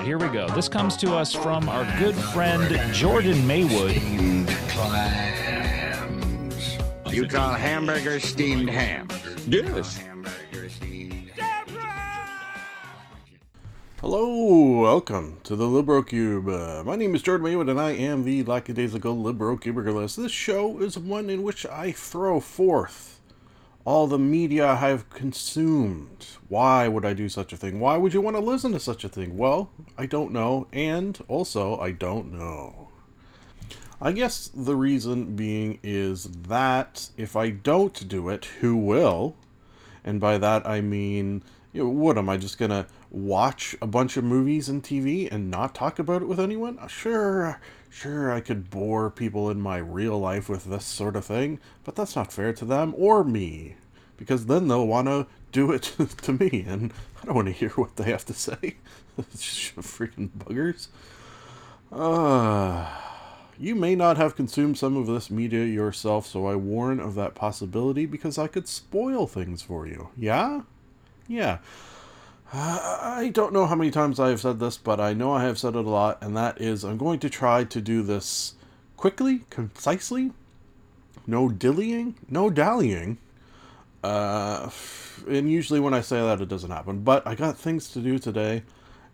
right, here we go. This comes to us from our good friend Jordan Maywood. You call hamburger steamed ham? Yes. Hello, welcome to the Libro Cube. Uh, my name is Jordan Maywood, and I am the lackadaisical Libro Cubiculist. This show is one in which I throw forth all the media I have consumed. Why would I do such a thing? Why would you want to listen to such a thing? Well, I don't know, and also I don't know. I guess the reason being is that if I don't do it, who will? And by that I mean, you know, what am I just gonna watch a bunch of movies and TV and not talk about it with anyone? Sure, sure, I could bore people in my real life with this sort of thing, but that's not fair to them or me, because then they'll wanna do it to me, and I don't want to hear what they have to say. Freaking buggers. Uh, you may not have consumed some of this media yourself, so I warn of that possibility because I could spoil things for you. Yeah? Yeah. I don't know how many times I have said this, but I know I have said it a lot, and that is I'm going to try to do this quickly, concisely, no dillying, no dallying. Uh, and usually when I say that, it doesn't happen. But I got things to do today,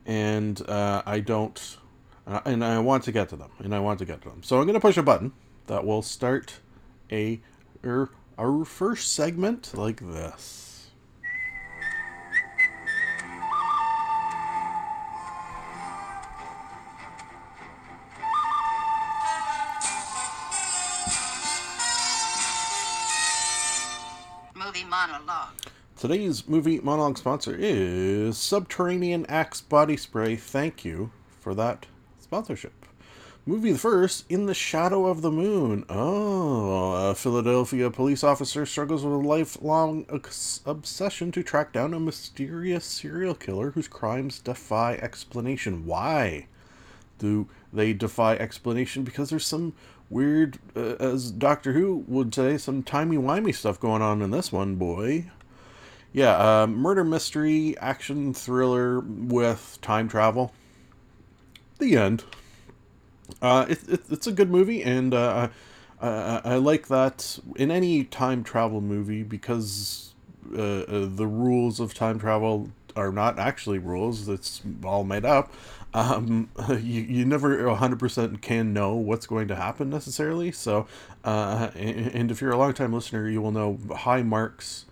and uh, I don't, uh, and I want to get to them, and I want to get to them. So I'm going to push a button that will start a er, our first segment like this. Today's movie monologue sponsor is Subterranean Axe Body Spray. Thank you for that sponsorship. Movie the first, In the Shadow of the Moon. Oh, a Philadelphia police officer struggles with a lifelong obsession to track down a mysterious serial killer whose crimes defy explanation. Why? do they defy explanation because there's some weird, uh, as Doctor Who would say, some timey-wimey stuff going on in this one, boy. Yeah, uh, murder mystery, action thriller with time travel. The end. Uh, it, it, it's a good movie, and uh, I, I, like that in any time travel movie because uh, uh, the rules of time travel are not actually rules, it's all made up. Um, you, you never 100% can know what's going to happen necessarily. So, uh, and, and if you're a long time listener, you will know high marks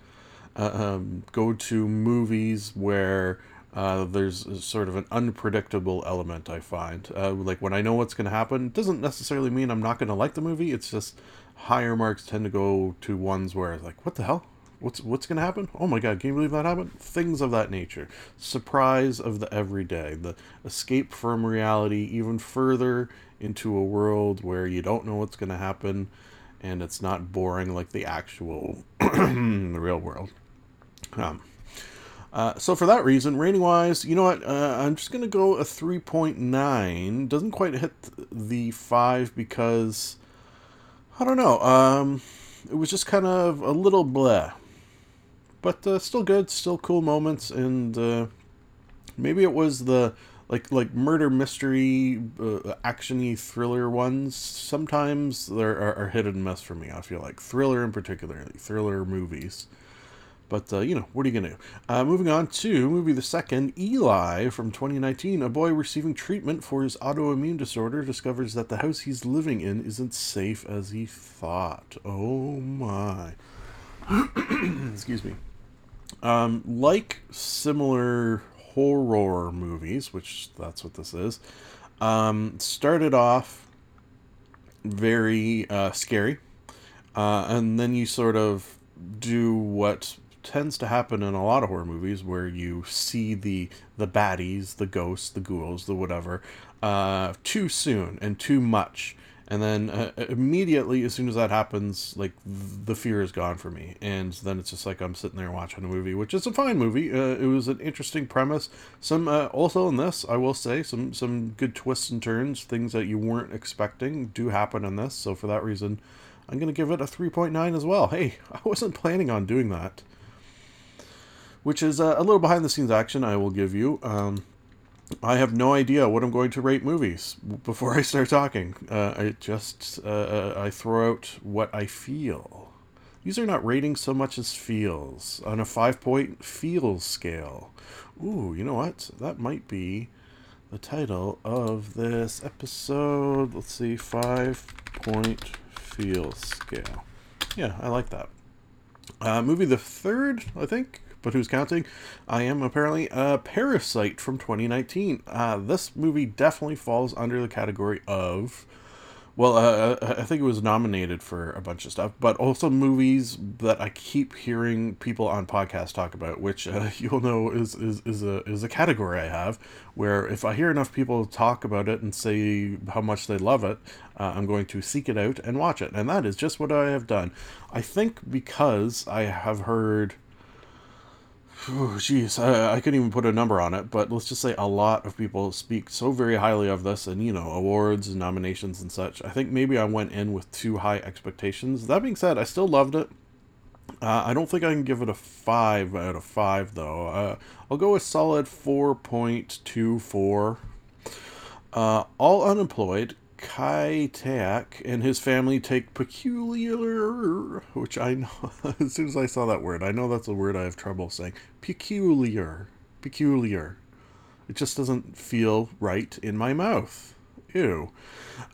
uh, um, go to movies where uh, there's sort of an unpredictable element I find. Uh, like when I know what's going to happen, doesn't necessarily mean I'm not going to like the movie. It's just higher marks tend to go to ones where like, what the hell? What's what's going to happen? Oh my god, can you believe that happened? Things of that nature. Surprise of the everyday. The escape from reality even further into a world where you don't know what's going to happen and it's not boring like the actual the real world. Um, uh, so for that reason, rating wise, you know what? Uh, I'm just gonna go a 3.9. Doesn't quite hit the five because I don't know. Um, it was just kind of a little bleh, but uh, still good, still cool moments, and uh, maybe it was the like like murder mystery, uh, actiony thriller ones. Sometimes there are, are hit and miss for me. I feel like thriller in particular, thriller movies. But, uh, you know, what are you to do? Uh, moving on to movie the second, Eli from 2019. A boy receiving treatment for his autoimmune disorder discovers that the house he's living in isn't safe as he thought. Oh my. Excuse me. Um, like similar horror movies, which that's what this is, um, started off very uh, scary. Uh, and then you sort of do what tends to happen in a lot of horror movies where you see the the baddies, the ghosts, the ghouls, the whatever, uh, too soon and too much, and then uh, immediately as soon as that happens like the fear is gone for me. And then it's just like i'm sitting there watching a movie which is a fine movie. Uh, it was an interesting premise. Some uh, also in this i will say some some good twists and turns things that you weren't expecting do happen in this. So for that reason i'm going to give it a 3.9 as well. Hey i wasn't planning on doing that which is uh, a little behind the scenes action i will give you um, I have no idea what I'm going to rate movies before I start talking. Uh, I just uh, uh, I throw out what I feel. These are not ratings so much as feels on a five point feels scale. Ooh, you know what? That might be the title of this episode. Let's see, five point feels scale. Yeah, I like that. Uh, movie the third, I think, but who's counting? I am apparently a Parasite from 2019. Uh, this movie definitely falls under the category of. Well, uh, uh, I think it was nominated for a bunch of stuff, but also movies that I keep hearing people on podcasts talk about, which uh, you'll know is, is, is a is a category I have, where if I hear enough people talk about it and say how much they love it, uh, I'm going to seek it out and watch it, and that is just what I have done. I think because I have heard jeez, I, I couldn't even put a number on it, but let's just say a lot of people speak so very highly of this and, you know, awards and nominations and such. I think maybe I went in with too high expectations. That being said, I still loved it. Uh, I don't think I can give it a 5 out of 5, though. Uh, I'll go with solid 4.24. Uh, all unemployed, Ki-taek and his family take peculiar, which I know, as soon as I saw that word, I know that's a word I have trouble saying. Peculiar. Peculiar. It just doesn't feel right in my mouth. Ew.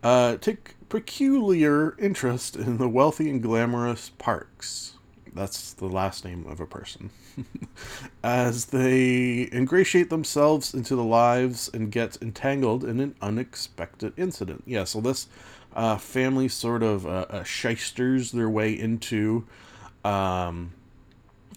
Uh, take peculiar interest in the wealthy and glamorous Parks. That's the last name of a person. As they ingratiate themselves into the lives and get entangled in an unexpected incident. Yeah, so this uh, family sort of uh, uh, shysters their way into um,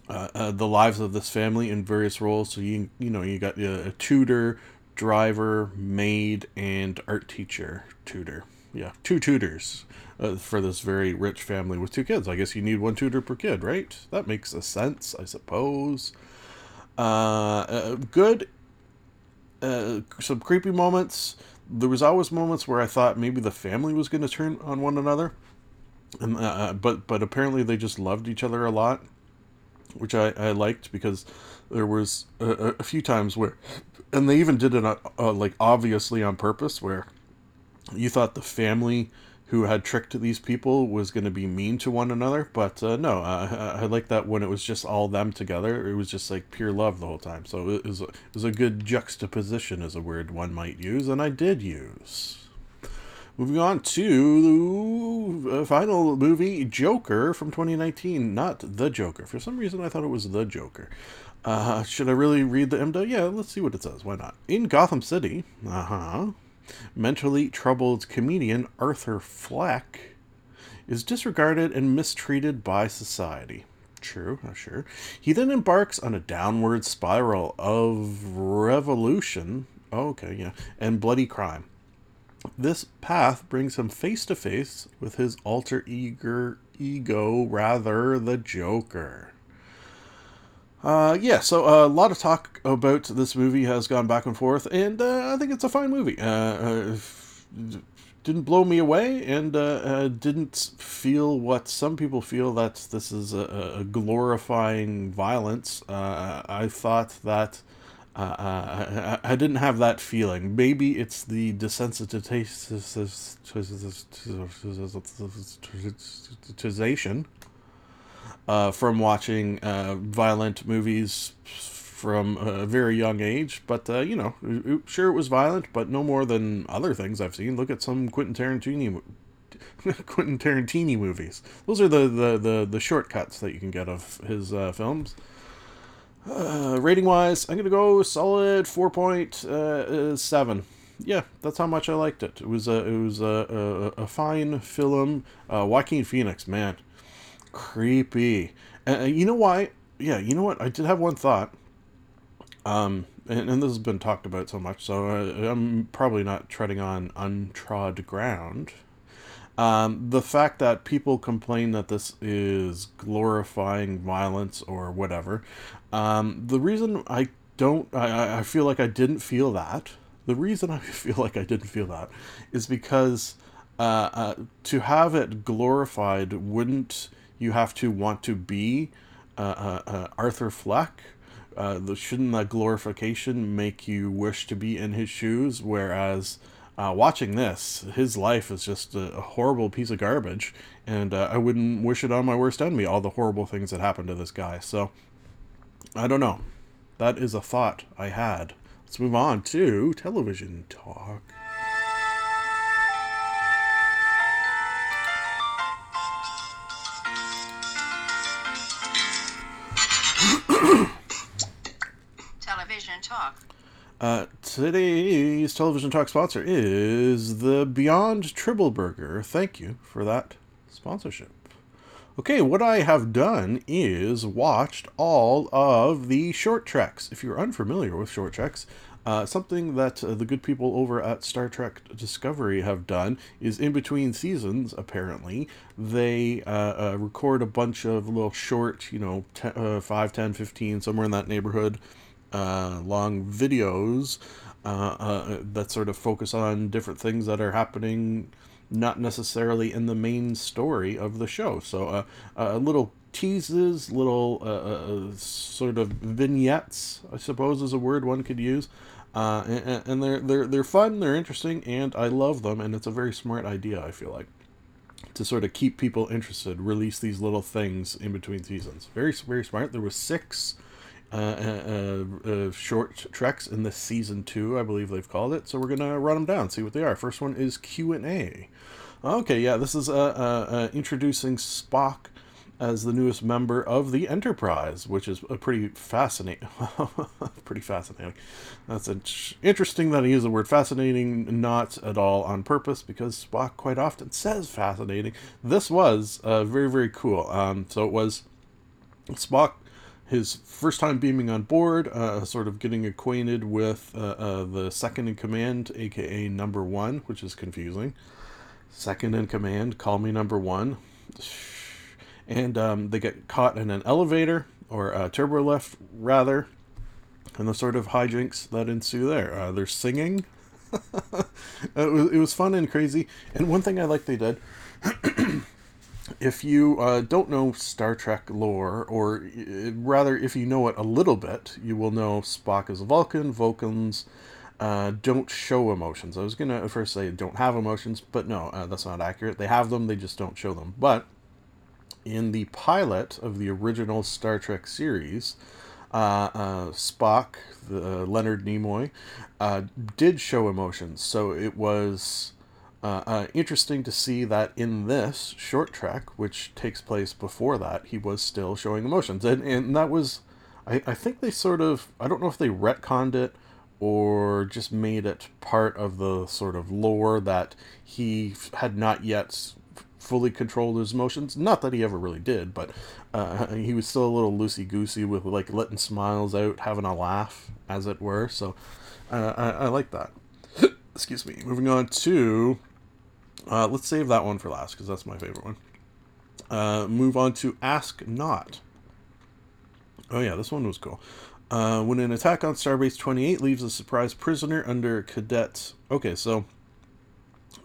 uh, uh, the lives of this family in various roles. So you you know you got a tutor, driver, maid, and art teacher tutor. Yeah, two tutors uh, for this very rich family with two kids. I guess you need one tutor per kid, right? That makes a sense, I suppose. Uh, uh, good. Uh, some creepy moments. There was always moments where I thought maybe the family was going to turn on one another, and uh, but but apparently they just loved each other a lot, which I, I liked because there was a, a few times where, and they even did it uh, uh, like obviously on purpose where you thought the family who had tricked these people was going to be mean to one another. But uh, no, I, I like that when it was just all them together. It was just like pure love the whole time. So it was, it was a good juxtaposition, is a word one might use, and I did use. Moving on to the final movie, Joker from 2019. Not The Joker. For some reason, I thought it was The Joker. Uh, should I really read the IMDb? Yeah, let's see what it says. Why not? In Gotham City, uh huh, mentally troubled comedian Arthur Fleck is disregarded and mistreated by society. True, sure. He then embarks on a downward spiral of revolution. Oh, okay, yeah, and bloody crime. This path brings him face to face with his alter ego, ego, rather the Joker. Uh, yeah, so uh, a lot of talk about this movie has gone back and forth, and uh, I think it's a fine movie. Uh, uh, didn't blow me away, and uh, didn't feel what some people feel that this is a, a glorifying violence. I thought that I, I didn't have that feeling. Maybe it's the desensitization uh, from watching uh, violent movies from a very young age. But uh, you know, sure it was violent, but no more than other things I've seen. Look at some Quentin Tarantino. Quentin Tarantino movies. Those are the, the, the, the shortcuts that you can get of his uh, films. Uh, rating wise, I'm gonna go solid four point seven uh. Yeah, that's how much I liked it. It was a it was a a, a fine film. Uh, Joaquin Phoenix, man, creepy. And you know why? Yeah, you know what? I did have one thought. Um, and, and this has been talked about so much, so uh, I'm probably not treading on untrod ground. Um, the fact that people complain that this is glorifying violence or whatever, um, the reason I don't, I, I feel like I didn't feel that. The reason I feel like I didn't feel that is because uh, uh, to have it glorified, wouldn't you have to want to be uh, uh, uh, Arthur Fleck? Uh, shouldn't that glorification make you wish to be in his shoes? Whereas uh, watching this, his life is just a, horrible piece of garbage, and I wouldn't wish it on my worst enemy. All the horrible things that happened to this guy. So I don't know. That is a thought I had. Let's move on to television talk. Uh, today's television talk sponsor is the Beyond Tribble Burger. Thank you for that sponsorship. Okay, what I have done is watched all of the short treks. If you're unfamiliar with short treks, uh, something that uh, the good people over at Star Trek Discovery have done is in between seasons, apparently, they uh, uh, record a bunch of little short, you know, te- uh, 5, 10, 15, somewhere in that neighborhood, uh, long videos uh, uh, that sort of focus on different things that are happening, not necessarily in the main story of the show. So, uh, uh, little teases, little uh, uh, sort of vignettes, I suppose is a word one could use. And, and they're they're they're fun, they're interesting, and I love them. And it's a very smart idea. I feel like to sort of keep people interested, release these little things in between seasons. Very very smart. There was six uh, uh, uh, short treks in this season two, I believe they've called it. So we're gonna run them down, see what they are. First one is Q and A. Okay, yeah, this is uh, uh, uh, introducing Spock as the newest member of the Enterprise, which is a pretty fascinating, pretty fascinating. That's in- interesting that he used the word fascinating, not at all on purpose, because Spock quite often says fascinating. This was uh, very, very cool. Um, so it was Spock his first time beaming on board, uh, sort of getting acquainted with uh, uh, the second in command, aka number one, which is confusing. Second in command, call me number one. And um, they get caught in an elevator, or a turbo lift, rather, and the sort of hijinks that ensue there. Uh, they're singing. it, was, it was fun and crazy. And one thing I like they did if you uh, don't know Star Trek lore, or uh, rather, if you know it a little bit, you will know Spock is a Vulcan. Vulcans uh, don't show emotions. I was going to at first say don't have emotions, but no, uh, that's not accurate. They have them, they just don't show them. But in the pilot of the original Star Trek series, uh, uh, Spock, the Leonard Nimoy, uh, did show emotions. So it was uh, uh, interesting to see that in this short trek, which takes place before that, he was still showing emotions, and and that was, I, I think they sort of I don't know if they retconned it or just made it part of the sort of lore that he had not yet fully controlled his emotions. Not that he ever really did, but uh, he was still a little loosey goosey with like letting smiles out, having a laugh, as it were. So uh, I, I like that. Excuse me. Moving on to uh, let's save that one for last because that's my favorite one. Uh, move on to Ask Not. Oh, yeah, this one was cool. Uh, when an attack on Starbase 28 leaves a surprise prisoner under cadets. Okay, so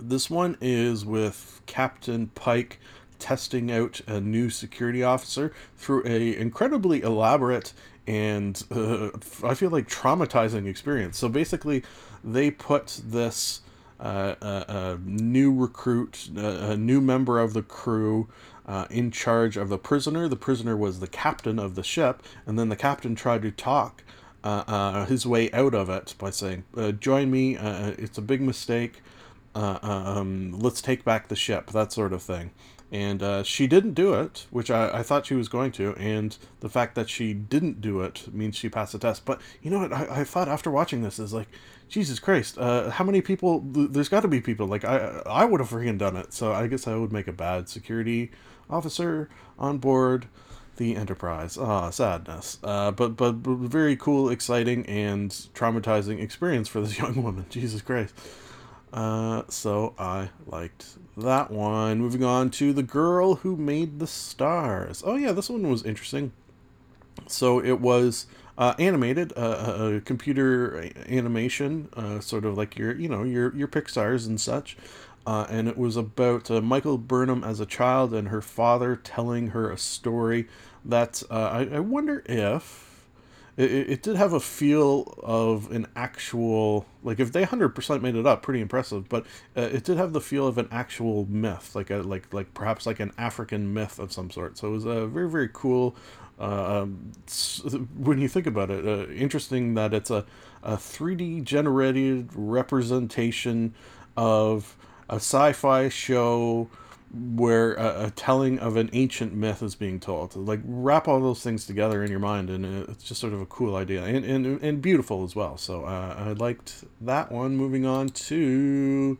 this one is with Captain Pike testing out a new security officer through a incredibly elaborate and uh, I feel like traumatizing experience. So basically, they put this uh, a, new recruit, a, new member of the crew. Uh, in charge of the prisoner. The prisoner was the captain of the ship, and then the captain tried to talk uh, uh, his way out of it by saying, uh, "Join me. Uh, it's a big mistake. Um, let's take back the ship." That sort of thing. And she didn't do it, which I, I thought she was going to. And the fact that she didn't do it means she passed the test. But you know what? I, I thought after watching this is like, Jesus Christ, uh, how many people? There's got to be people like I. I would have freaking done it. So I guess I would make a bad security officer on board the Enterprise. Ah, sadness. Uh, but, but but very cool, exciting, and traumatizing experience for this young woman. Jesus Christ. Uh, so I liked that one. Moving on to The Girl Who Made the Stars. Oh, yeah, this one was interesting. So it was uh, animated, uh, computer animation, uh, sort of like your, you know, your your Pixar's and such. Uh, and it was about uh, Michael Burnham as a child and her father telling her a story that uh, I, I wonder if it, it it did have a feel of an actual like if they 100% made it up pretty impressive but uh, it did have the feel of an actual myth like a like like perhaps like an african myth of some sort so it was a very very cool uh, um, when you think about it uh, interesting that it's a, a 3d generated representation of a sci-fi show where a, a telling of an ancient myth is being told. Like wrap all those things together in your mind, and it's just sort of a cool idea and and, and beautiful as well. So uh, I liked that one. Moving on to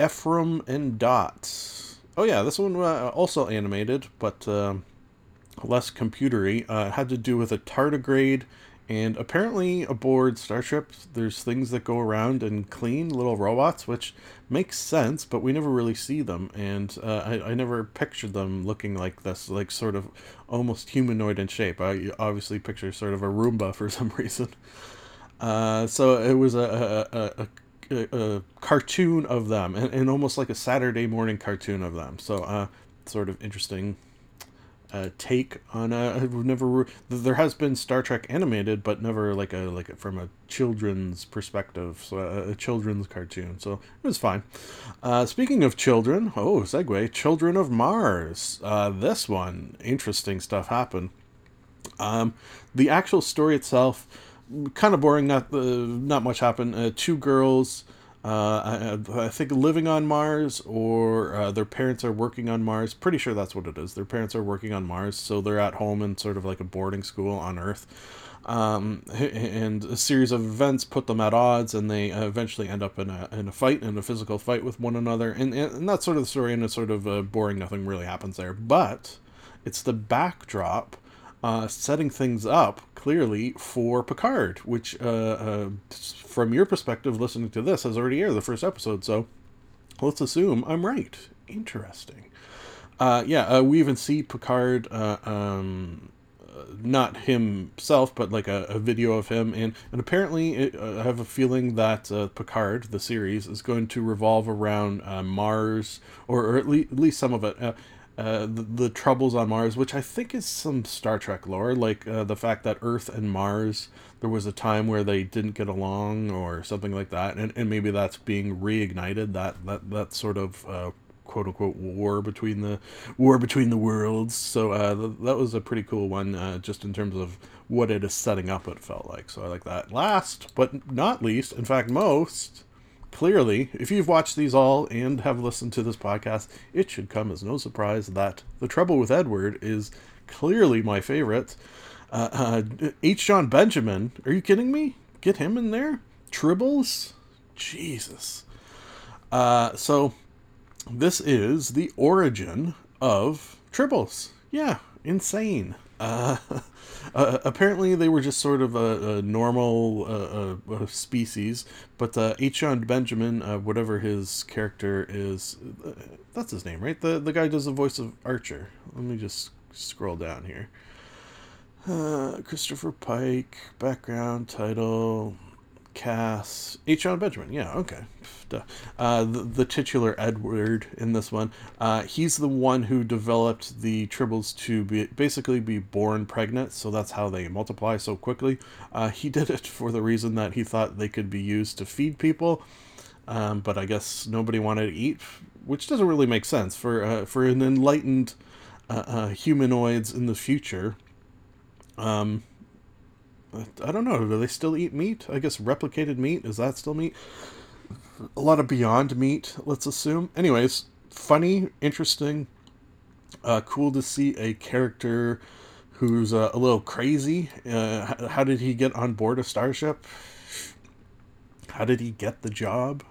Ephraim and Dot. Oh yeah, this one uh, also animated, but um less computery. Uh, it had to do with a tardigrade, and apparently aboard Starship, there's things that go around and clean little robots, which makes sense, but we never really see them, and uh, I, I never pictured them looking like this, like sort of almost humanoid in shape. I obviously picture sort of a Roomba for some reason. Uh, so it was a a, a, a, a cartoon of them, and, and almost like a Saturday morning cartoon of them. So uh, sort of interesting uh, take on a I've never there has been Star Trek animated, but never like a like a, from a children's perspective, so a, a children's cartoon. So it was fine. Uh, speaking of children, oh segue, Children of Mars. Uh, this one interesting stuff happened. Um, the actual story itself, kind of boring. Not uh, not much happened. Uh, two girls, uh, I, I think living on Mars, or uh, their parents are working on Mars. Pretty sure that's what it is. Their parents are working on Mars, so they're at home in sort of like a boarding school on Earth. Um, and a series of events put them at odds, and they uh, eventually end up in a in a fight, in a physical fight with one another. And, and that's sort of the story, and it's sort of uh, boring. Nothing really happens there, but it's the backdrop uh, setting things up clearly for Picard, which, uh, uh, from your perspective, listening to this, has already aired the first episode. So let's assume I'm right. Interesting. Uh, yeah, uh, we even see Picard, uh, um, uh, not himself, but like a, a video of him, and and apparently, it, uh, I have a feeling that uh, Picard, the series, is going to revolve around Mars, or, or at, le- at least some of it. Uh, the, the troubles on Mars, which I think is some Star Trek lore, like uh, the fact that Earth and Mars, there was a time where they didn't get along or something like that, and, and maybe that's being reignited. That that that sort of uh, quote unquote war between the war between the worlds. So uh, th- that was a pretty cool one, uh, just in terms of what it is setting up. It felt like so I like that. Last but not least, in fact, most clearly, if you've watched these all and have listened to this podcast, it should come as no surprise that The Trouble with Edward is clearly my favorite. Uh, uh, H. Jon Benjamin, are you kidding me? Get him in there? Tribbles? Jesus. Uh, so, this is the origin of Tribbles. Yeah, insane. Uh, uh, apparently, they were just sort of a, a normal uh, species, but uh, H. Jon Benjamin, uh, whatever his character is, uh, that's his name, right? The the guy does the voice of Archer. Let me just scroll down here. Uh, Christopher Pike, background, title, cast H. Jon Benjamin. Yeah, okay. Uh, the, the titular Edward in this one, uh, he's the one who developed the tribbles to be basically be born pregnant, so that's how they multiply so quickly. Uh, he did it for the reason that he thought they could be used to feed people, um, but I guess nobody wanted to eat, which doesn't really make sense for uh, for an enlightened uh, uh, humanoids in the future. Um, I don't know. Do they still eat meat? I guess replicated meat is that still meat? A lot of Beyond Meat, let's assume. Anyways, funny, interesting, uh, cool to see a character who's uh, a little crazy. Uh, how did he get on board a starship? How did he get the job?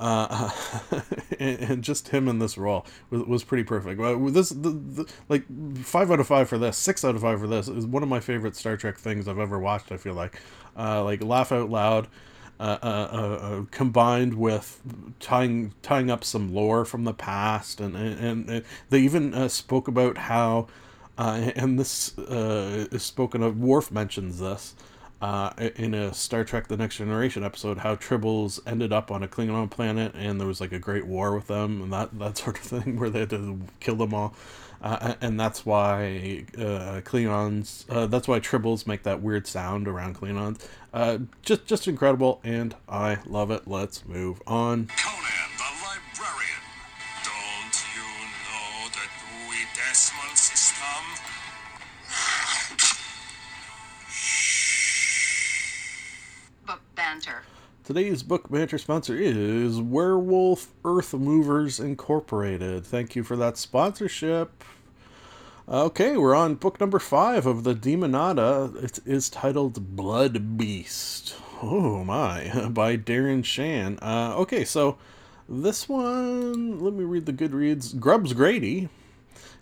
uh, and, and just him in this role was, was pretty perfect. Well, This the, the, like five out of five for this, six out of five for this is one of my favorite Star Trek things I've ever watched. I feel like, uh, like laugh out loud, uh, uh, uh, combined with tying tying up some lore from the past, and and, and they even uh, spoke about how, uh, and this uh, is spoken of. Worf mentions this. Uh, in a Star Trek: The Next Generation episode, how Tribbles ended up on a Klingon planet, and there was like a great war with them, and that that sort of thing, where they had to kill them all, uh, and that's why uh, Klingons. Uh, that's why Tribbles make that weird sound around Klingons. Uh, just just incredible, and I love it. Let's move on. Conan the Librarian. Don't you know the Dewey Decimal System? Book banter. Today's book banter sponsor is Werewolf Earth Movers Incorporated. Thank you for that sponsorship. Okay, we're on book number five of the Demonata. It is titled Blood Beast. Oh my, by Darren Shan. Uh, okay, so this one, let me read the Goodreads. Grubbs Grady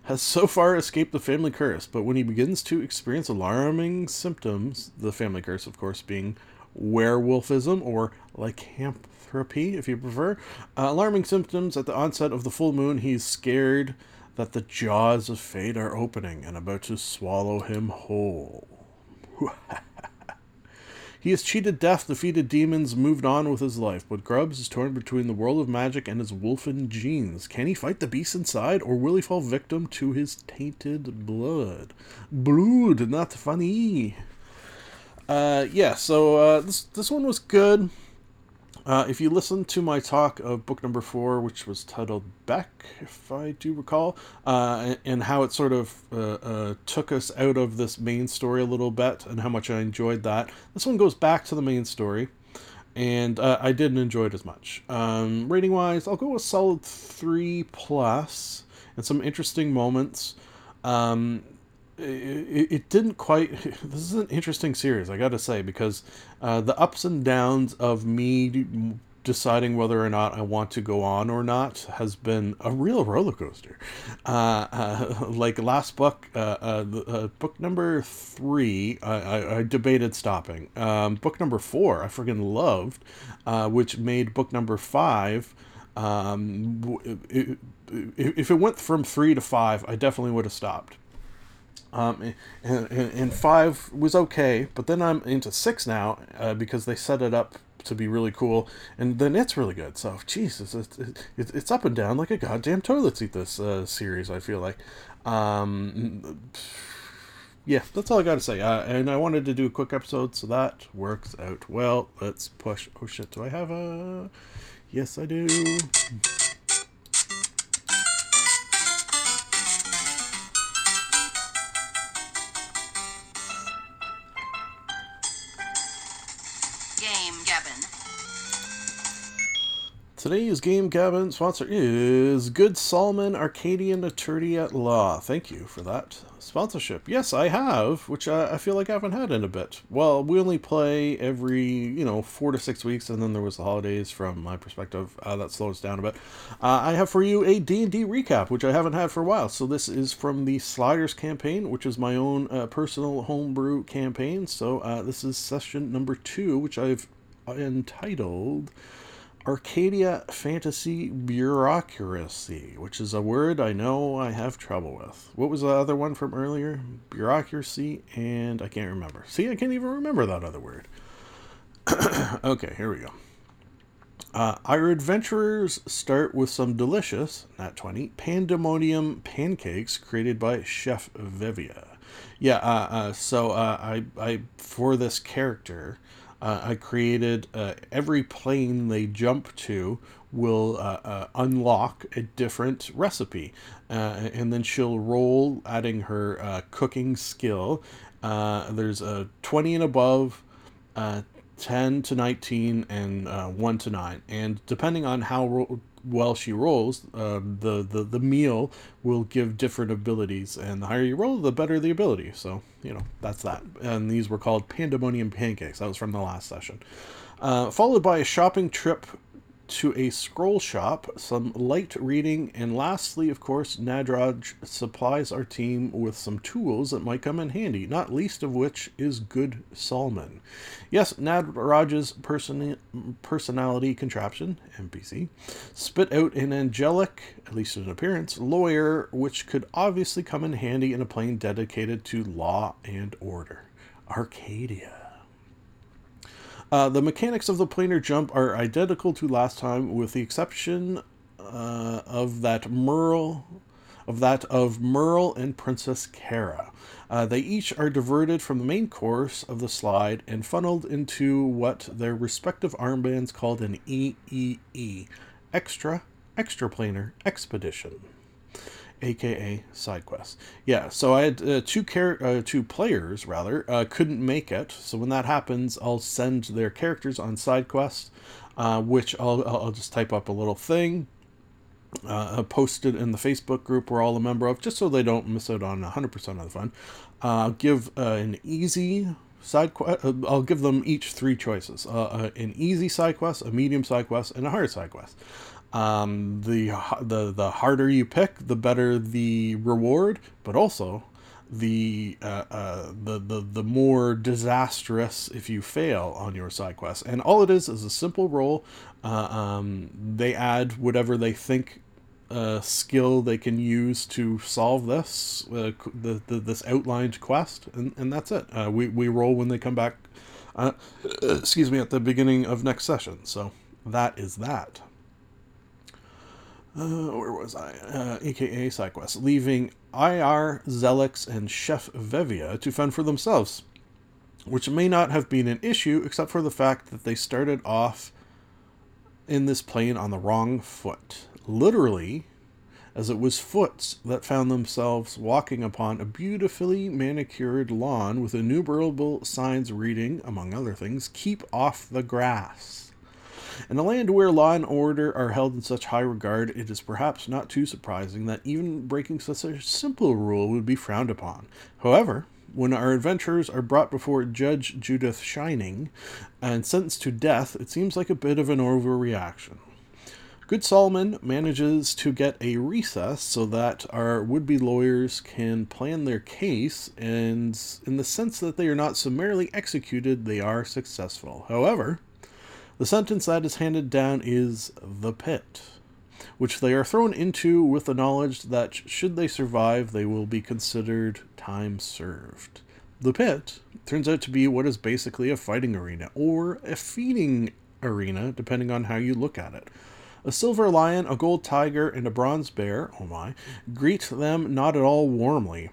has so far escaped the family curse, but when he begins to experience alarming symptoms, the family curse, of course, being werewolfism or lycanthropy, if you prefer, uh, alarming symptoms at the onset of the full moon, he's scared that the jaws of fate are opening and about to swallow him whole. He has cheated death, defeated demons, moved on with his life, but Grubbs is torn between the world of magic and his wolfen genes. Can he fight the beast inside, or will he fall victim to his tainted blood? Blood, not funny. Uh, yeah, so uh, this this one was good. Uh, if you listen to my talk of book number four, which was titled Beck, if I do recall, uh, and how it sort of uh, uh, took us out of this main story a little bit, and how much I enjoyed that, this one goes back to the main story, and uh, I didn't enjoy it as much. Um, rating wise, I'll go a solid three plus, and some interesting moments. Um, it, it didn't quite this is an interesting series i gotta say because uh, the ups and downs of me deciding whether or not i want to go on or not has been a real roller coaster. Uh, uh, like last book uh, uh, uh, book number three I, I, I debated stopping. Um, book number four i freaking loved which made book number five um, it, it, if it went from three to five i definitely would have stopped um, and, and, and, five was okay, but then I'm into six now uh, because they set it up to be really cool, and then it's really good. So, Jesus, it's, it's, it's up and down like a goddamn toilet seat. This uh, series, I feel like. Um, yeah, that's all I got to say. Uh, and I wanted to do a quick episode, so that works out well. Let's push. Oh shit, do I have a? Yes, I do. Today's Game Gabbin' sponsor is Good Solomon Arcadian Attorney at Law. Thank you for that sponsorship. Yes, I have, which I, I, feel like I haven't had in a bit. Well, we only play every, you know, four to six weeks, and then there was the holidays from my perspective. Uh, that slows down a bit. Uh, I have for you a D&D recap, which I haven't had for a while. So this is from the Sliders campaign, which is my own uh, personal homebrew campaign. So uh, this is session number two, which I've entitled... Arcadia Fantasy Bureaucracy, which is a word I know I have trouble with. What was the other one from earlier? Bureaucracy, and I can't remember. See, I can't even remember that other word. okay, here we go. Uh, our adventurers start with some delicious, not 20, pandemonium pancakes created by Chef Vivia. Yeah, uh, uh, so uh, I, I, for this character, uh, I created uh, every plane they jump to will uh, uh unlock a different recipe. Uh, and then she'll roll, adding her uh, cooking skill. there's a 20 and above, 10 to 19, and 1 to 9. And depending on how well she rolls, uh, the, the the meal will give different abilities, and the higher you roll, the better the ability. So you know that's that. And these were called pandemonium pancakes. That was from the last session, uh, followed by a shopping trip to a scroll shop, some light reading, and lastly, of course, Nadraj supplies our team with some tools that might come in handy, not least of which is Good Salman. Yes, Nadraj's person- personality contraption, NPC, spit out an angelic, at least in appearance, lawyer, which could obviously come in handy in a plane dedicated to law and order. Arcadia. Uh, the mechanics of the planar jump are identical to last time, with the exception uh, of that Merle, of that of Merle and Princess Kara. Uh, they each are diverted from the main course of the slide and funneled into what their respective armbands called an EEE, Extra extra Extraplanar Expedition aka side quests. Yeah, so I had uh, two char- uh, two players rather uh, couldn't make it. So when that happens, I'll send their characters on side quests, uh, which I'll I'll just type up a little thing. Uh, post it in the Facebook group we're all a member of, just so they don't miss out on 100% of the fun. Uh, give uh, an easy side quest. Uh, I'll give them each three choices: uh, uh, an easy side quest, a medium side quest, and a hard side quest. Um, the the the harder you pick, the better the reward, but also the uh, uh, the the the more disastrous if you fail on your side quest. And all it is is a simple roll. Uh, um, they add whatever they think uh, skill they can use to solve this uh, the, the this outlined quest, and, and that's it. Uh, we we roll when they come back. Uh, excuse me at the beginning of next session. So that is that. Uh, where was I? Uh, AKA SideQuest, leaving IR, Zelix, and Chef Vevia to fend for themselves, which may not have been an issue except for the fact that they started off in this plane on the wrong foot. Literally, as it was foots that found themselves walking upon a beautifully manicured lawn with innumerable signs reading, among other things, Keep Off the Grass. In a land where law and order are held in such high regard, it is perhaps not too surprising that even breaking such a simple rule would be frowned upon. However, when our adventurers are brought before Judge Judith Shining and sentenced to death, it seems like a bit of an overreaction. Good Solomon manages to get a recess so that our would be lawyers can plan their case, and in the sense that they are not summarily executed, they are successful. However, the sentence that is handed down is the pit, which they are thrown into with the knowledge that should they survive, they will be considered time served. The pit turns out to be what is basically a fighting arena, or a feeding arena, depending on how you look at it. A silver lion, a gold tiger, and a bronze bear, oh my, greet them not at all warmly.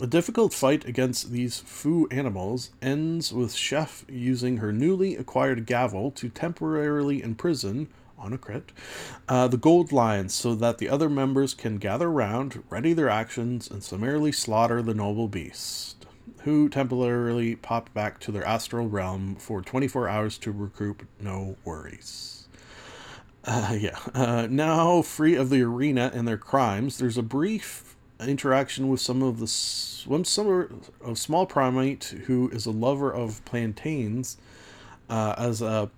A difficult fight against these foo animals ends with Chef using her newly acquired gavel to temporarily imprison, on a crit, uh, the gold lions so that the other members can gather round, ready their actions, and summarily slaughter the noble beast, who temporarily pop back to their astral realm for 24 hours to recoup no worries. Uh, yeah. Uh, now free of the arena and their crimes, there's a brief interaction with some of the some some of small primate who is a lover of plantains uh, as a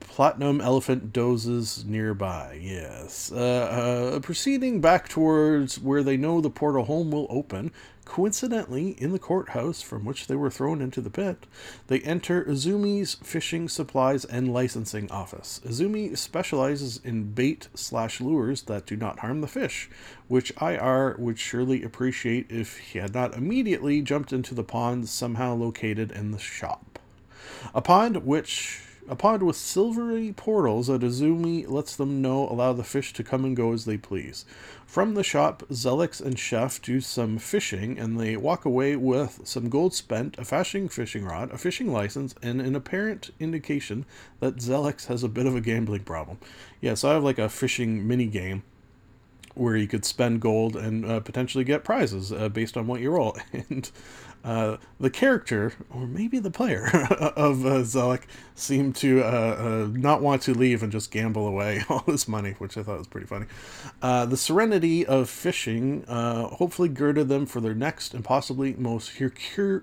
platinum elephant dozes nearby. Yes, uh, uh, proceeding back towards where they know the portal home will open. Coincidentally, in the courthouse from which they were thrown into the pit, they enter Izumi's fishing supplies and licensing office. Izumi specializes in bait slash lures that do not harm the fish, which IR would surely appreciate if he had not immediately jumped into the pond somehow located in the shop. A pond which a pond with silvery portals that Izumi lets them know allow the fish to come and go as they please. From the shop, Zelix and Chef do some fishing, and they walk away with some gold spent, a fashing fishing rod, a fishing license, and an apparent indication that Zelix has a bit of a gambling problem. Yeah, so I have like a fishing mini game where you could spend gold and uh, potentially get prizes uh, based on what you roll. And uh, the character, or maybe the player of uh, Zelek, seemed to uh, uh, not want to leave and just gamble away all this money, which I thought was pretty funny. Uh, the serenity of fishing uh, hopefully girded them for their next and possibly most Hercu-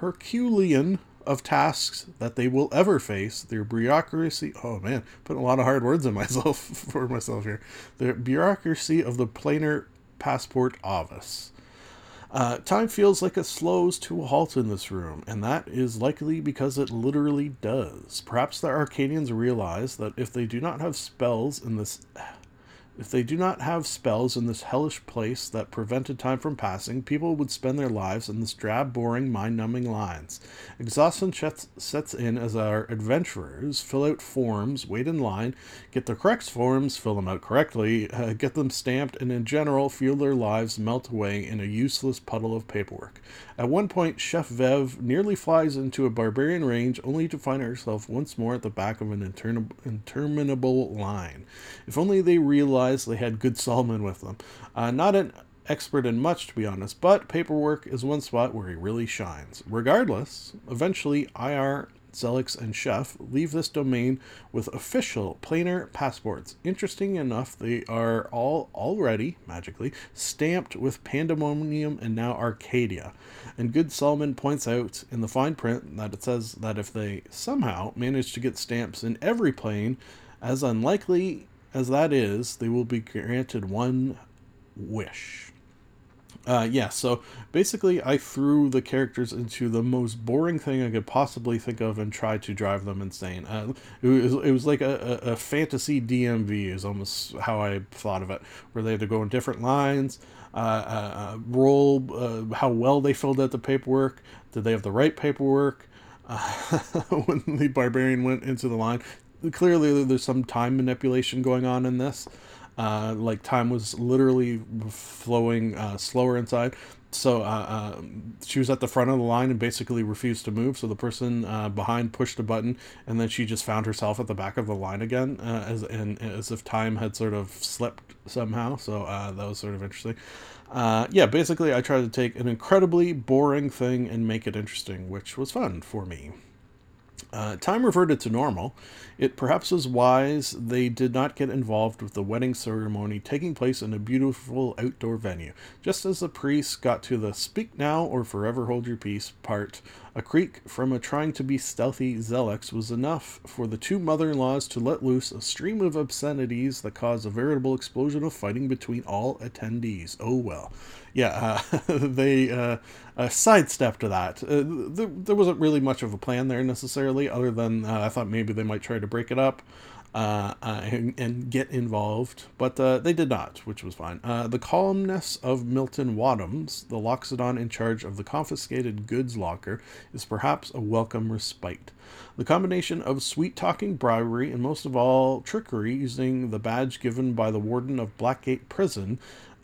Herculean of tasks that they will ever face. Their bureaucracy, oh man, putting a lot of hard words in myself for myself here. The bureaucracy of the planar passport office. Uh, time feels like it slows to a halt in this room, and that is likely because it literally does. Perhaps the Arcadians realize that if they do not have spells in this if they do not have spells in this hellish place that prevented time from passing, people would spend their lives in this drab, boring, mind numbing lines. Exhaustion sets, in as our adventurers fill out forms, wait in line, get the correct forms, fill them out correctly, uh, get them stamped, and in general feel their lives melt away in a useless puddle of paperwork. At one point, Chef Vev nearly flies into a barbarian range only to find herself once more at the back of an intermin- interminable line. If only they realized they had good Solomon with them. Uh, not an expert in much, to be honest, but paperwork is one spot where he really shines. Regardless, eventually IR, Zelix, and Chef leave this domain with official planar passports. Interesting enough, they are all already, magically, stamped with Pandemonium and now Arcadia. And Good Solomon points out in the fine print that it says that if they somehow manage to get stamps in every plane, as unlikely as that is, they will be granted one wish. Uh, yeah, so basically, I threw the characters into the most boring thing I could possibly think of and tried to drive them insane. Uh, it, was, it was like a, a, fantasy DMV, is almost how I thought of it, where they had to go in different lines, uh, uh, uh roll uh, how well they filled out the paperwork, did they have the right paperwork. uh, when the barbarian went into the line, clearly there's some time manipulation going on in this. Uh, like time was literally flowing uh, slower inside. So uh, uh, she was at the front of the line and basically refused to move. So the person uh, behind pushed a button, and then she just found herself at the back of the line again, uh, as and as if time had sort of slipped somehow. So that was sort of interesting. yeah, basically, I tried to take an incredibly boring thing and make it interesting, which was fun for me. Uh, time reverted to normal. It perhaps was wise they did not get involved with the wedding ceremony taking place in a beautiful outdoor venue. Just as the priests got to the speak now or forever hold your peace part, a creak from a trying to be stealthy Zelix was enough for the two mother in laws to let loose a stream of obscenities that caused a veritable explosion of fighting between all attendees. Oh well yeah, uh, they uh, uh, sidestepped that. Uh, there, there wasn't really much of a plan there necessarily, other than uh, I thought maybe they might try to break it up uh, and, and, get involved, but they did not, which was fine. the calmness of Milton Waddams, the Loxodon in charge of the confiscated goods locker, is perhaps a welcome respite. The combination of sweet talking bribery and most of all trickery using the badge given by the warden of Blackgate Prison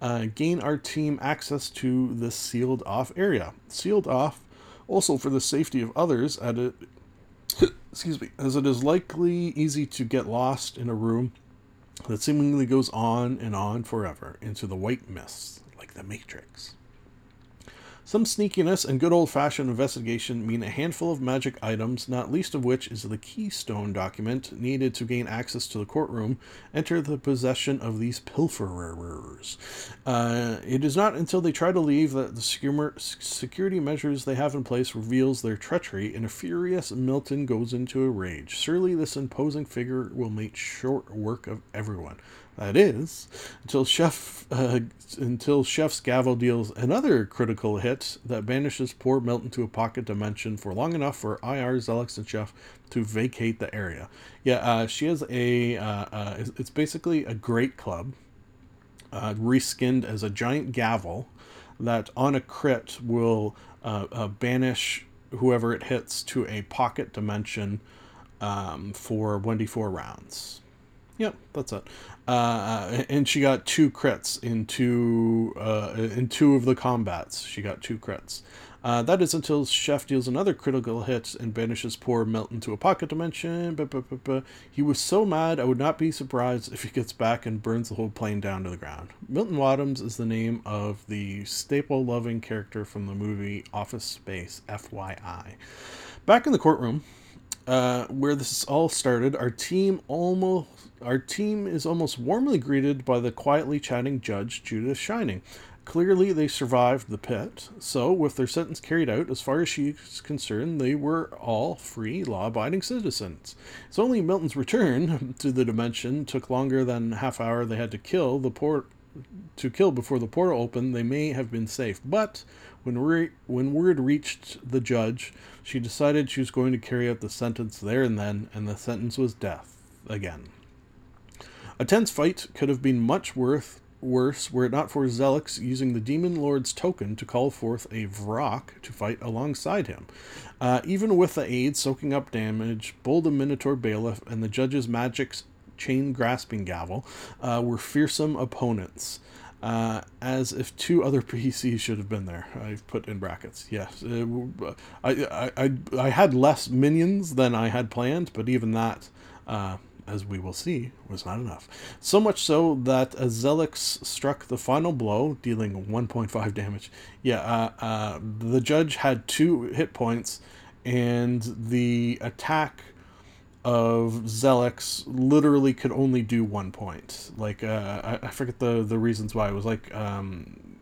uh, gain our team access to the sealed off area. Sealed off also for the safety of others at excuse me as it is likely easy to get lost in a room that seemingly goes on and on forever into the white mists like the matrix some sneakiness and good old fashioned investigation mean a handful of magic items, not least of which is the keystone document needed to gain access to the courtroom, enter the possession of these pilferers. Uh, it is not until they try to leave that the security measures they have in place reveals their treachery, and a furious Milton goes into a rage. Surely this imposing figure will make short work of everyone. That is, until Chef uh, until Chef's gavel deals another critical hit that banishes poor Milton to a pocket dimension for long enough for IR, Zelix, and Chef to vacate the area. Yeah, uh, she has a. Uh, uh it's basically a great club, uh, reskinned as a giant gavel, that on a crit will uh, banish whoever it hits to a pocket dimension um, for one d four rounds. Yep, that's it. Uh, and she got two crits in two uh, in two of the combats. She got two crits. Uh, that is until Chef deals another critical hit and banishes poor Milton to a pocket dimension. He was so mad, I would not be surprised if he gets back and burns the whole plane down to the ground. Milton Waddams is the name of the staple loving character from the movie Office Space, FYI. Back in the courtroom, uh, where this all started, our team almost our team is almost warmly greeted by the quietly chatting judge Judith Shining. Clearly, they survived the pit, so with their sentence carried out, as far as she's concerned, they were all free, law-abiding citizens. It's only Milton's return to the dimension took longer than half hour they had to kill the port to kill before the portal opened. They may have been safe, but when re- when word reached the judge, she decided she was going to carry out the sentence there and then, and the sentence was death again. A tense fight could have been much worth worse were it not for Zelix using the Demon Lord's token to call forth a Vrock to fight alongside him. Uh, even with the aid soaking up damage, Bull the Minotaur Bailiff and the judge's magic's chain grasping gavel uh, were fearsome opponents. Uh, as if two other PCs should have been there. I've put in brackets. Yes, uh, I, I, I, I had less minions than I had planned, but even that, uh, as we will see, was not enough. So much so that Zelix struck the final blow, dealing 1.5 damage. Yeah, uh, uh, the judge had two hit points, and the attack of Zelix literally could only do one point. Like uh, I, I forget the the reasons why. It was like um,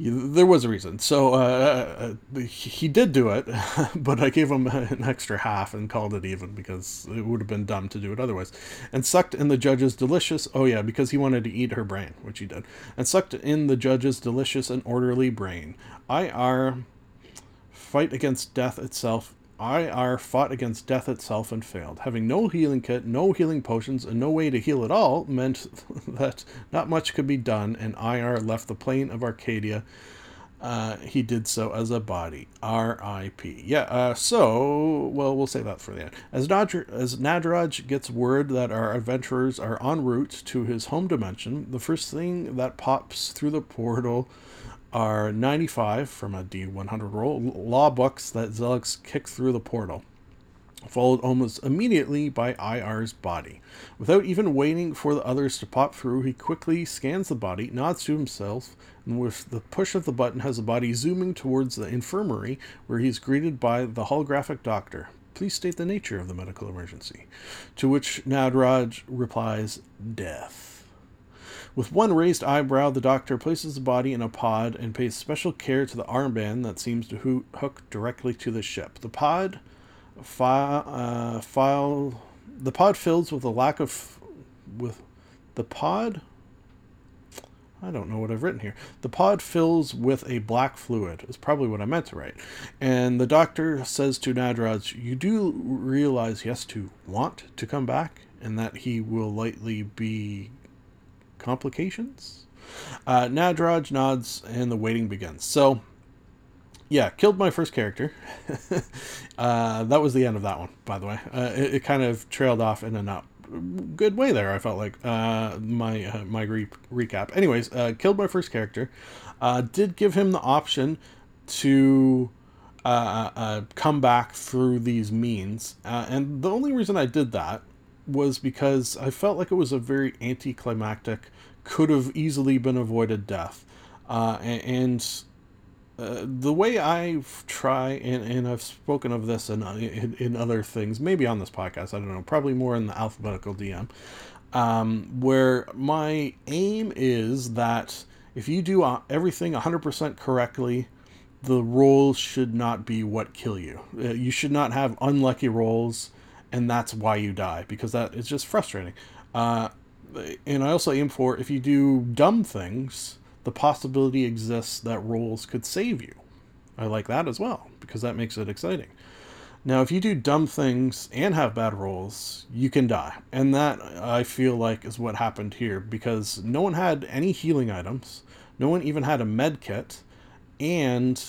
there was a reason. So uh, uh, he did do it, but I gave him an extra half and called it even because it would have been dumb to do it otherwise. And sucked in the judge's delicious. Oh yeah, because he wanted to eat her brain, which he did. And sucked in the judge's delicious and orderly brain. IR fight against death itself IR fought against death itself and failed. Having no healing kit, no healing potions, and no way to heal at all meant that not much could be done, and IR left the plane of Arcadia. Uh, he did so as a body. R.I.P. Yeah, uh, so, well, we'll say that for the end. As, Nadr- as Nadraj gets word that our adventurers are en route to his home dimension, the first thing that pops through the portal are 95 from a D100 roll, law books that Zelix kicked through the portal, followed almost immediately by IR's body. Without even waiting for the others to pop through, he quickly scans the body, nods to himself, and with the push of the button has the body zooming towards the infirmary, where he is greeted by the holographic doctor. Please state the nature of the medical emergency. To which Nadraj replies, Death. With one raised eyebrow, the doctor places the body in a pod and pays special care to the armband that seems to ho- hook directly to the ship. The pod file, uh, file the pod fills with a lack of with the pod I don't know what I've written here. The pod fills with a black fluid, is probably what I meant to write. And the doctor says to Nadraj, You do realize he has to want to come back, and that he will likely be complications. Uh, Nadraj nods and the waiting begins. So, yeah, killed my first character. uh, that was the end of that one, by the way. Uh, it, it, kind of trailed off in a not good way there. I felt like uh, my uh, my re- recap. Anyways, uh, killed my first character. Uh, did give him the option to come back through these means, and the only reason I did that was because I felt like it was a very anticlimactic could have easily been avoided death. Uh, and uh, the way I try, and, and I've spoken of this in, in, in, other things, maybe on this podcast, I don't know, probably more in the alphabetical DM, um, where my aim is that if you do uh, everything 100% correctly, the rolls should not be what kill you. Uh, you should not have unlucky rolls, and that's why you die, because that is just frustrating. Uh, and I also aim for if you do dumb things, the possibility exists that rolls could save you. I like that as well because that makes it exciting. Now, if you do dumb things and have bad rolls, you can die. And that, I feel like, is what happened here because no one had any healing items, no one even had a med kit, and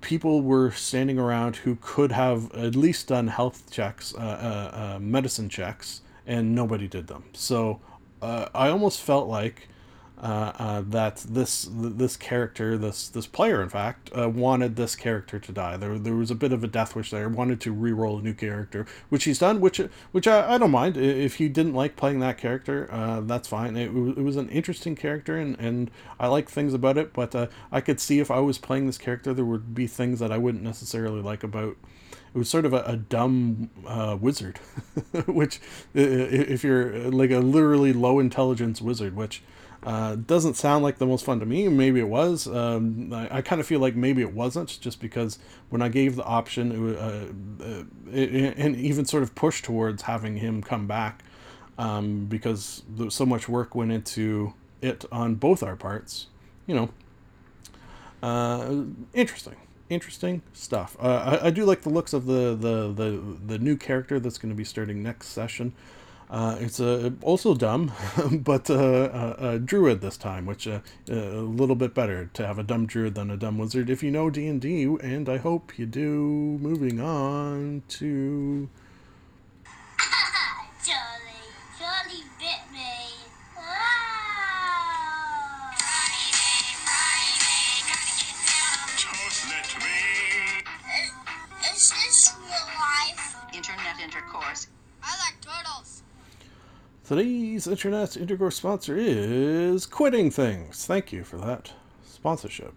people were standing around who could have at least done health checks, uh, uh, uh, medicine checks, and nobody did them. So uh, I almost felt like uh, uh, that this this character, this this player, in fact, uh, wanted this character to die. There there was a bit of a death wish there. Wanted to re-roll a new character, which he's done. Which which I, I don't mind. If he didn't like playing that character, uh, that's fine. It, it was an interesting character, and, and I like things about it. But uh, I could see if I was playing this character, there would be things that I wouldn't necessarily like about it was sort of a, a dumb uh, wizard, which if you're like a literally low intelligence wizard, which uh, doesn't sound like the most fun to me. Maybe it was. Um, I, I kind of feel like maybe it wasn't, just because when I gave the option, uh, uh, it, and even sort of pushed towards having him come back, um, because so much work went into it on both our parts. You know, uh, interesting, interesting stuff. Uh, I, I do like the looks of the the the, the new character that's going to be starting next session. Uh, it's uh, also dumb, but uh, uh, a druid this time, which uh, uh, a little bit better to have a dumb druid than a dumb wizard if you know D and D, and I hope you do. Moving on to Today's internet intercourse sponsor is Quitting Things. Thank you for that sponsorship.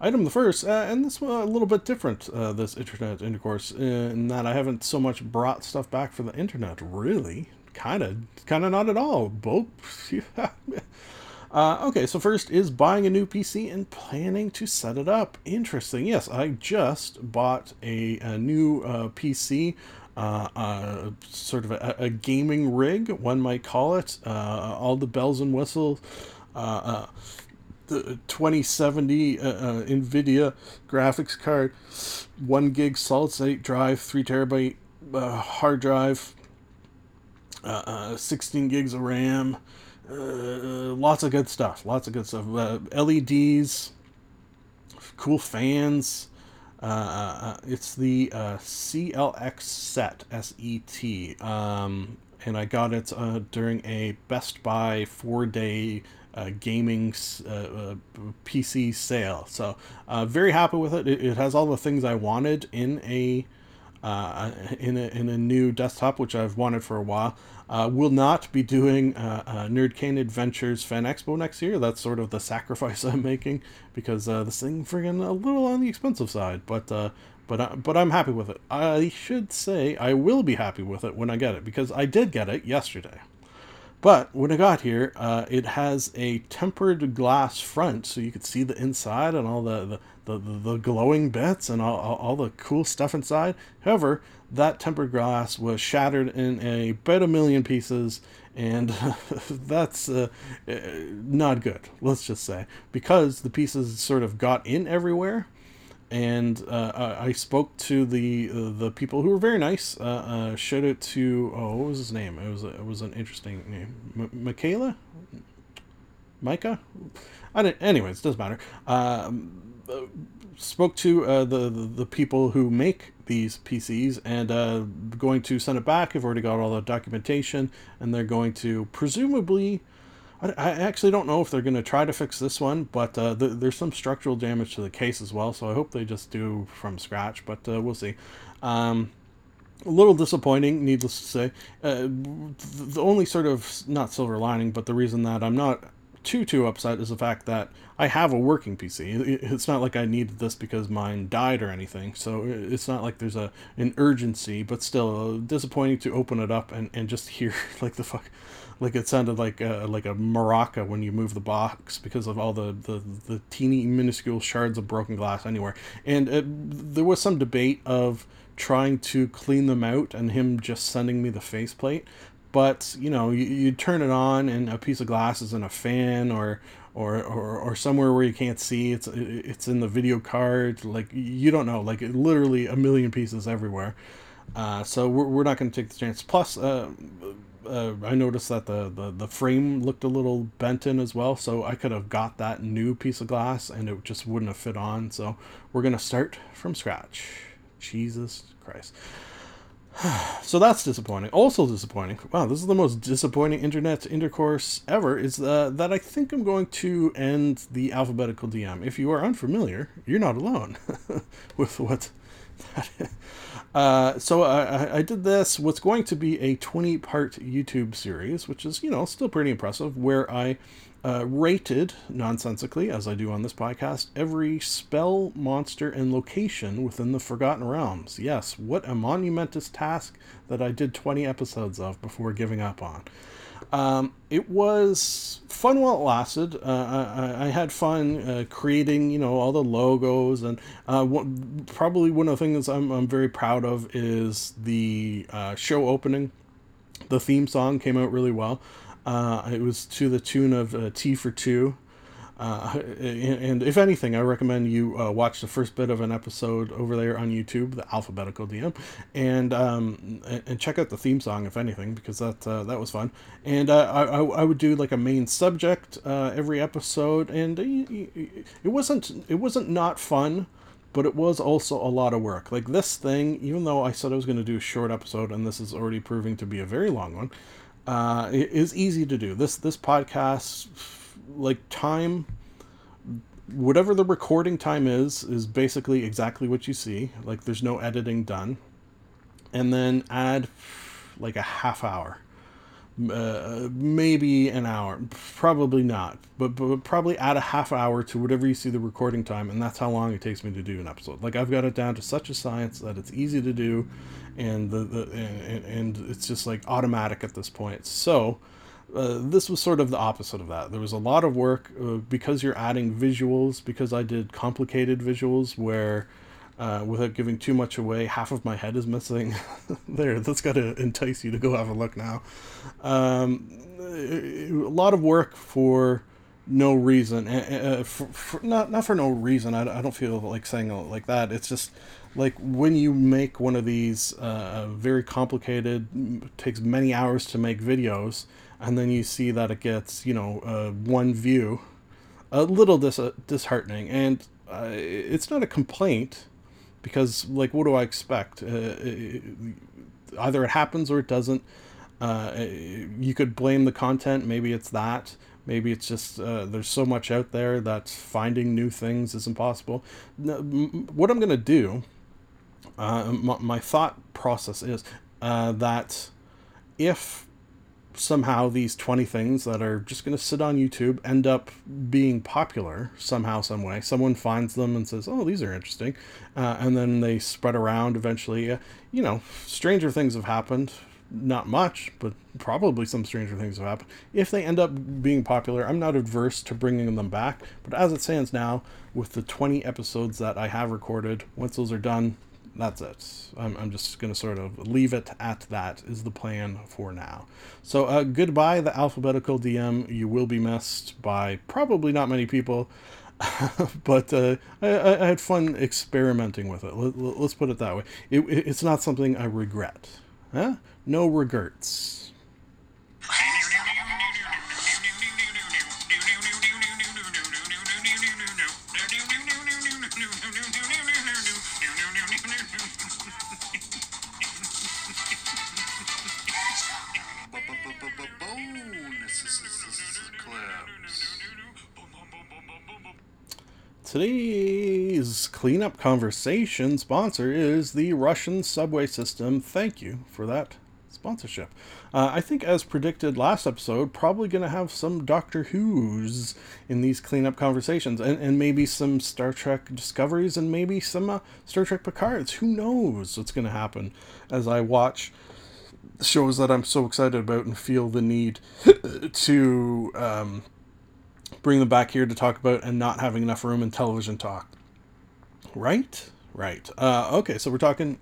Item the first, uh, and this one a little bit different, uh, this internet intercourse, in that I haven't so much brought stuff back for the internet, really. Kind of, kind of not at all. Both. Uh, okay, so first is buying a new PC and planning to set it up. Interesting. Yes, I just bought a, a new uh, PC, uh, uh, sort of a, a gaming rig, one might call it. Uh, all the bells and whistles. Uh, uh, the 2070 uh, uh, NVIDIA graphics card, 1 gig solid state drive, 3 terabyte hard drive, uh, uh, 16 gigs of RAM, lots of good stuff. Lots of good stuff. LEDs, cool fans. Uh, uh, it's the uh, CLX set, S E T. Um, and I got it uh, during a Best Buy four day uh, gaming uh, uh, PC sale. So, uh, very happy with it. it. It has all the things I wanted in a uh, in a in a new desktop, which I've wanted for a while. Uh, will not be doing uh, uh, Nerd Cane Adventures Fan Expo next year. That's sort of the sacrifice I'm making because uh, this thing friggin' a little on the expensive side. But uh, but I, but I'm happy with it. I should say I will be happy with it when I get it because I did get it yesterday. But when I got here, uh, it has a tempered glass front, so you could see the inside and all the, the, the, the glowing bits and all, all, all the cool stuff inside. However, that tempered glass was shattered in a about a million pieces, and that's uh, uh, not good, let's just say, because the pieces sort of got in everywhere and uh, I spoke to the uh, the people who were very nice. Uh, uh, showed it to oh, what was his name? It was a, it was an interesting name, M- Michaela, Micah. I didn't, anyways, doesn't matter. Um, spoke to uh, the, the people who make these PCs and uh, going to send it back. I've already got all the documentation, and they're going to presumably. I, I actually don't know if they're going to try to fix this one, but uh, th- there's some structural damage to the case as well, so I hope they just do from scratch, but uh, we'll see. Um, a little disappointing, needless to say. Uh, th- the only sort of, not silver lining, but the reason that I'm not too, too upset is the fact that I have a working PC. It's not like I needed this because mine died or anything, so it's not like there's a an urgency, but still uh, disappointing to open it up and, and just hear like the fuck like it sounded like a, like a maraca when you move the box because of all the, the, the teeny minuscule shards of broken glass anywhere. And uh there was some debate of trying to clean them out and him just sending me the faceplate. But you know, you, you turn it on and a piece of glass is in a fan or or, or, or somewhere where you can't see. It's it's in the video card. Like you don't know. Like literally a million pieces everywhere. Uh, so we're, we're not going to take the chance. Plus, uh, uh, I noticed that the, the, the frame looked a little bent in as well, so I could have got that new piece of glass and it just wouldn't have fit on. So we're going to start from scratch. Jesus Christ. so that's disappointing. Also disappointing. Wow, this is the most disappointing internet intercourse ever. Is uh, that I think I'm going to end the alphabetical DM. If you are unfamiliar, you're not alone with what that is. Uh, so I, I- did this. What's going to be a 20 part YouTube series, which is you know still pretty impressive, where I uh, rated nonsensically, as I do on this podcast, every spell, monster, and location within the Forgotten Realms. Yes, what a monumentous task that I did 20 episodes of before giving up on. Um, it was fun while it lasted. Uh, I, I, had fun uh, creating, you know, all the logos, and uh, probably one of the things I'm, I'm very proud of is the uh, show opening. The theme song came out really well. Uh, it was to the tune of uh, Tea for Two. Uh, and if anything, I recommend you uh, watch the first bit of an episode over there on YouTube, the Alphabetical DM, and um, and check out the theme song if anything, because that uh, that was fun. And uh, I, I would do like a main subject uh, every episode, and it wasn't it wasn't not fun, but it was also a lot of work. Like this thing, even though I said I was going to do a short episode, and this is already proving to be a very long one, uh, it is easy to do. This this podcast like time whatever the recording time is is basically exactly what you see. Like there's no editing done. And then add like a half hour uh, maybe an hour. Probably not. But, but probably add a half hour to whatever you see the recording time and that's how long it takes me to do an episode. Like i've got it down to such a science that it's easy to do and the, the and, and it's just like automatic at this point. So uh, this was sort of the opposite of that. There was a lot of work uh, because you're adding visuals, because I did complicated visuals where, uh, without giving too much away, half of my head is missing. there, that's got to entice you to go have a look now. Um, a lot of work for no reason. Uh, for, for, not not for no reason. I, I don't feel like saying it like that. It's just like when you make one of these uh, very complicated, takes many hours to make videos and then you see that it gets you know uh, one view a little dis- uh, disheartening and uh, it's not a complaint because like what do i expect? Uh, it, either it happens or it doesn't. Uh, you could blame the content. Maybe it's that. Maybe it's just uh, there's so much out there that finding new things is impossible. What i'm going to do my, my, thought process is that if somehow these 20 things that are just going to sit on YouTube end up being popular somehow, some way. Someone finds them and says, oh, these are interesting. Uh, and then they spread around eventually. Uh, you know, stranger things have happened. Not much, but probably some stranger things have happened. If they end up being popular, I'm not adverse to bringing them back. But as it stands now, with the 20 episodes that I have recorded, once those are done, that's it. I'm, I'm just going to sort of leave it at that, is the plan for now. So, uh, goodbye, the alphabetical DM. You will be missed by probably not many people, but uh, I, I, had fun experimenting with it. Let, us put it that way. It, it's not something I regret. Huh? No regrets. Today's cleanup conversation sponsor is the Russian subway system. Thank you for that sponsorship. Uh, I think, as predicted last episode, probably going to have some Doctor Who's in these cleanup conversations, and, and maybe some Star Trek discoveries, and maybe some uh, Star Trek Picards. Who knows what's going to happen as I watch shows that I'm so excited about and feel the need to um, bring them back here to talk about and not having enough room in television talk. Right? Right. Uh, okay, so we're talking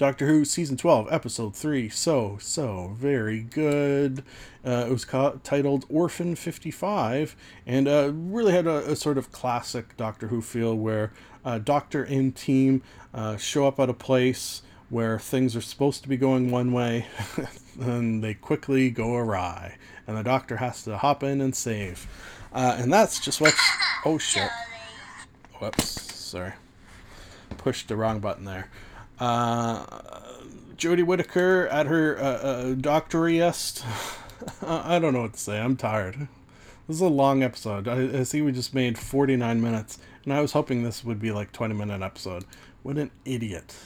Doctor Who season 12, episode 3. So, so very good. Uh, it was titled Orphan 55 and uh, really had a, a, sort of classic Doctor Who feel where uh, Doctor and team uh, show up at a place where things are supposed to be going one way and they quickly go awry and the doctor has to hop in and save. Uh, and that's just what oh shit. Whoops sorry. Pushed the wrong button there. Uh, Jodie Whittaker at her uh, uh, doctoriest. I don't know what to say. I'm tired. This is a long episode. I, I see we just made 49 minutes and I was hoping this would be like 20 minute episode. What an idiot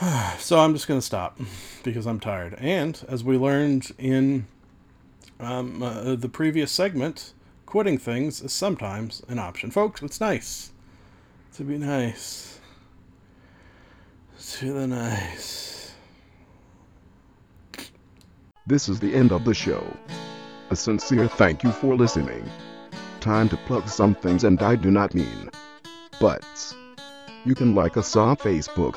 so I'm just going to stop because I'm tired. And as we learned in um, uh, the previous segment, quitting things is sometimes an option. Folks, it's nice to be nice. To the nice. This is the end of the show. A sincere thank you for listening. Time to plug some things, and I do not mean butts. You can like us on Facebook.